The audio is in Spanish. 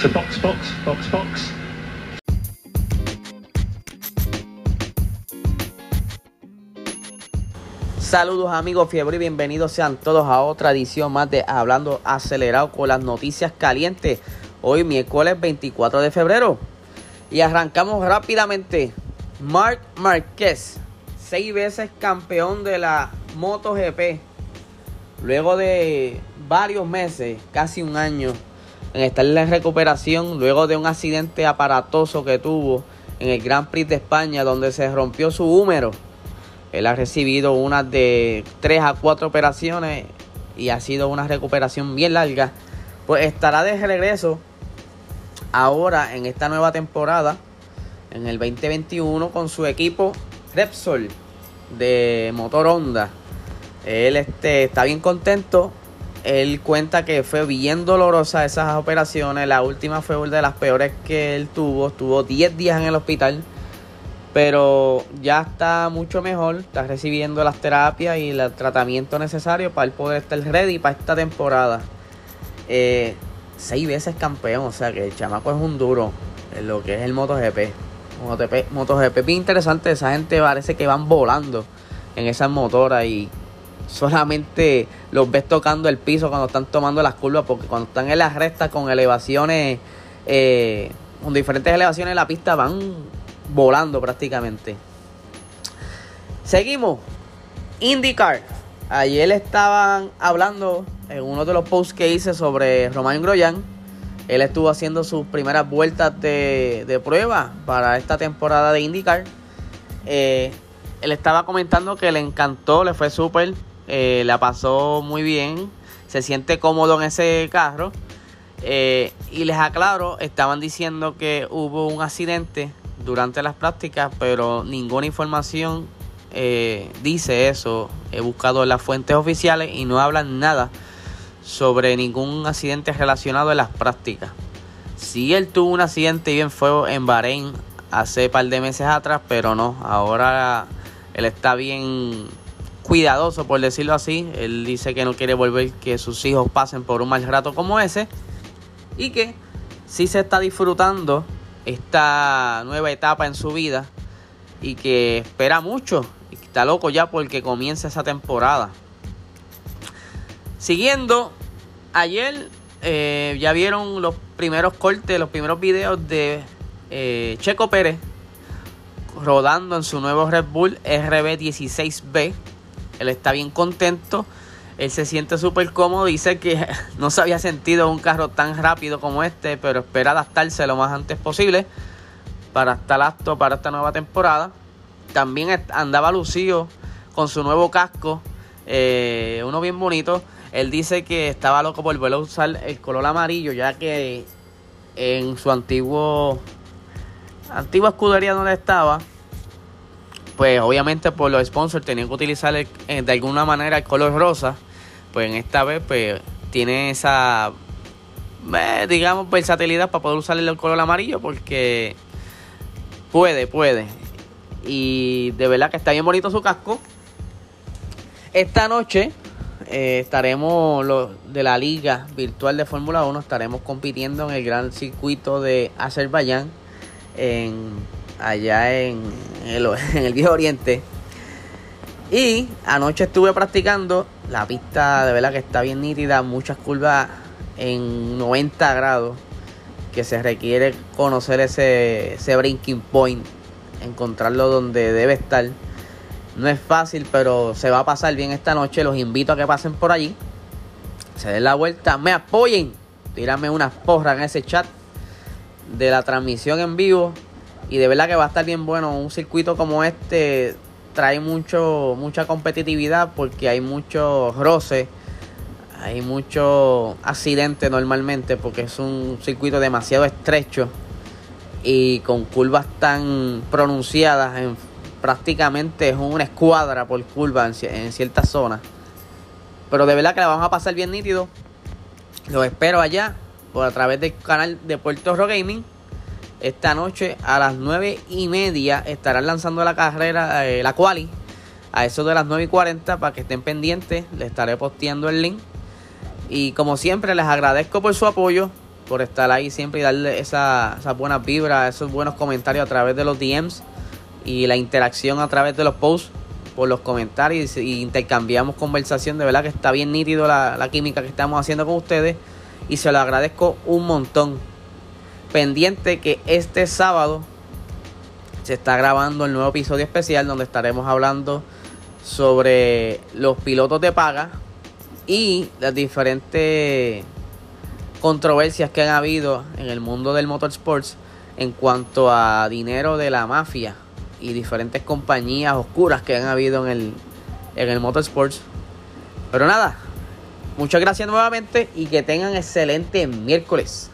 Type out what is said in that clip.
So box, box. Saludos amigos fiebre y bienvenidos sean todos a otra edición más de Hablando Acelerado con las noticias calientes. Hoy miércoles 24 de febrero. Y arrancamos rápidamente. Marc Márquez, seis veces campeón de la MotoGP. Luego de varios meses, casi un año, en estar en recuperación, luego de un accidente aparatoso que tuvo en el Grand Prix de España, donde se rompió su húmero él ha recibido unas de 3 a 4 operaciones y ha sido una recuperación bien larga. Pues estará de regreso ahora en esta nueva temporada, en el 2021, con su equipo Repsol de motor Honda. Él este, está bien contento. Él cuenta que fue bien dolorosa esas operaciones. La última fue una de las peores que él tuvo. Estuvo 10 días en el hospital pero ya está mucho mejor, está recibiendo las terapias y el tratamiento necesario para poder estar ready para esta temporada. Eh, seis veces campeón, o sea que el chamaco es un duro en lo que es el MotoGP. MotoGP, MotoGP bien interesante, esa gente parece que van volando en esas motoras y solamente los ves tocando el piso cuando están tomando las curvas, porque cuando están en las rectas con elevaciones, eh, con diferentes elevaciones la pista van volando prácticamente. Seguimos. IndyCar. Ayer estaban hablando en uno de los posts que hice sobre Román Groyan. Él estuvo haciendo sus primeras vueltas de, prueba para esta temporada de IndyCar. Eh, él estaba comentando que le encantó, le fue súper, eh, la pasó muy bien, se siente cómodo en ese carro. Eh, y les aclaro, estaban diciendo que hubo un accidente durante las prácticas, pero ninguna información eh, dice eso. He buscado las fuentes oficiales y no hablan nada sobre ningún accidente relacionado en las prácticas. Si él tuvo un accidente bien fue en Bahrein hace par de meses atrás, pero no, ahora él está bien cuidadoso, por decirlo así. Él dice que no quiere volver que sus hijos pasen por un mal rato como ese y que sí se está disfrutando esta nueva etapa en su vida y que espera mucho y está loco ya porque comienza esa temporada. Siguiendo, ayer eh, ya vieron los primeros cortes, los primeros videos de eh, Checo Pérez rodando en su nuevo Red Bull RB16B. Él está bien contento él se siente súper cómodo. Dice que no se había sentido un carro tan rápido como este, pero espera adaptarse lo más antes posible para estar apto para esta nueva temporada. También andaba lucido con su nuevo casco, eh, uno bien bonito. Él dice que estaba loco por volver a usar el color amarillo, ya que en su antiguo antigua escudería donde estaba, pues obviamente por los sponsors tenían que utilizar eh, de alguna manera el color rosa pues en esta vez pues tiene esa, eh, digamos, versatilidad para poder usar el color amarillo porque puede, puede. Y de verdad que está bien bonito su casco. Esta noche eh, estaremos los de la liga virtual de Fórmula 1, estaremos compitiendo en el gran circuito de Azerbaiyán, en, allá en el, Viejo Oriente. Y anoche estuve practicando. La pista de verdad que está bien nítida. Muchas curvas en 90 grados. Que se requiere conocer ese, ese breaking point. Encontrarlo donde debe estar. No es fácil, pero se va a pasar bien esta noche. Los invito a que pasen por allí. Se den la vuelta. Me apoyen. Tírame unas porras en ese chat de la transmisión en vivo. Y de verdad que va a estar bien bueno. Un circuito como este trae mucho mucha competitividad porque hay mucho roce, hay mucho accidente normalmente porque es un circuito demasiado estrecho y con curvas tan pronunciadas, en, prácticamente es una escuadra por curva en, ciertas zonas. Pero de verdad que la vamos a pasar bien nítido. Los espero allá por a través del canal de Puerto Rico Gaming esta noche a las 9 y media estarán lanzando la carrera, eh, la quali, a eso de las 9 y 40 para que estén pendientes. Les estaré posteando el link. Y como siempre, les agradezco por su apoyo. por estar ahí siempre y darle esa, esas buenas vibras, esos buenos comentarios a través de los DMs y la interacción a través de los posts por los comentarios y intercambiamos conversación. De verdad que está bien nítido la, la química que estamos haciendo con ustedes y se lo agradezco un montón. Pendiente que este sábado se está grabando el nuevo episodio especial donde estaremos hablando sobre los pilotos de paga y las diferentes controversias que han habido en el mundo del motorsports en cuanto a dinero de la mafia y diferentes compañías oscuras que han habido en el, en el motorsports. Pero nada, muchas gracias nuevamente y que tengan excelente miércoles.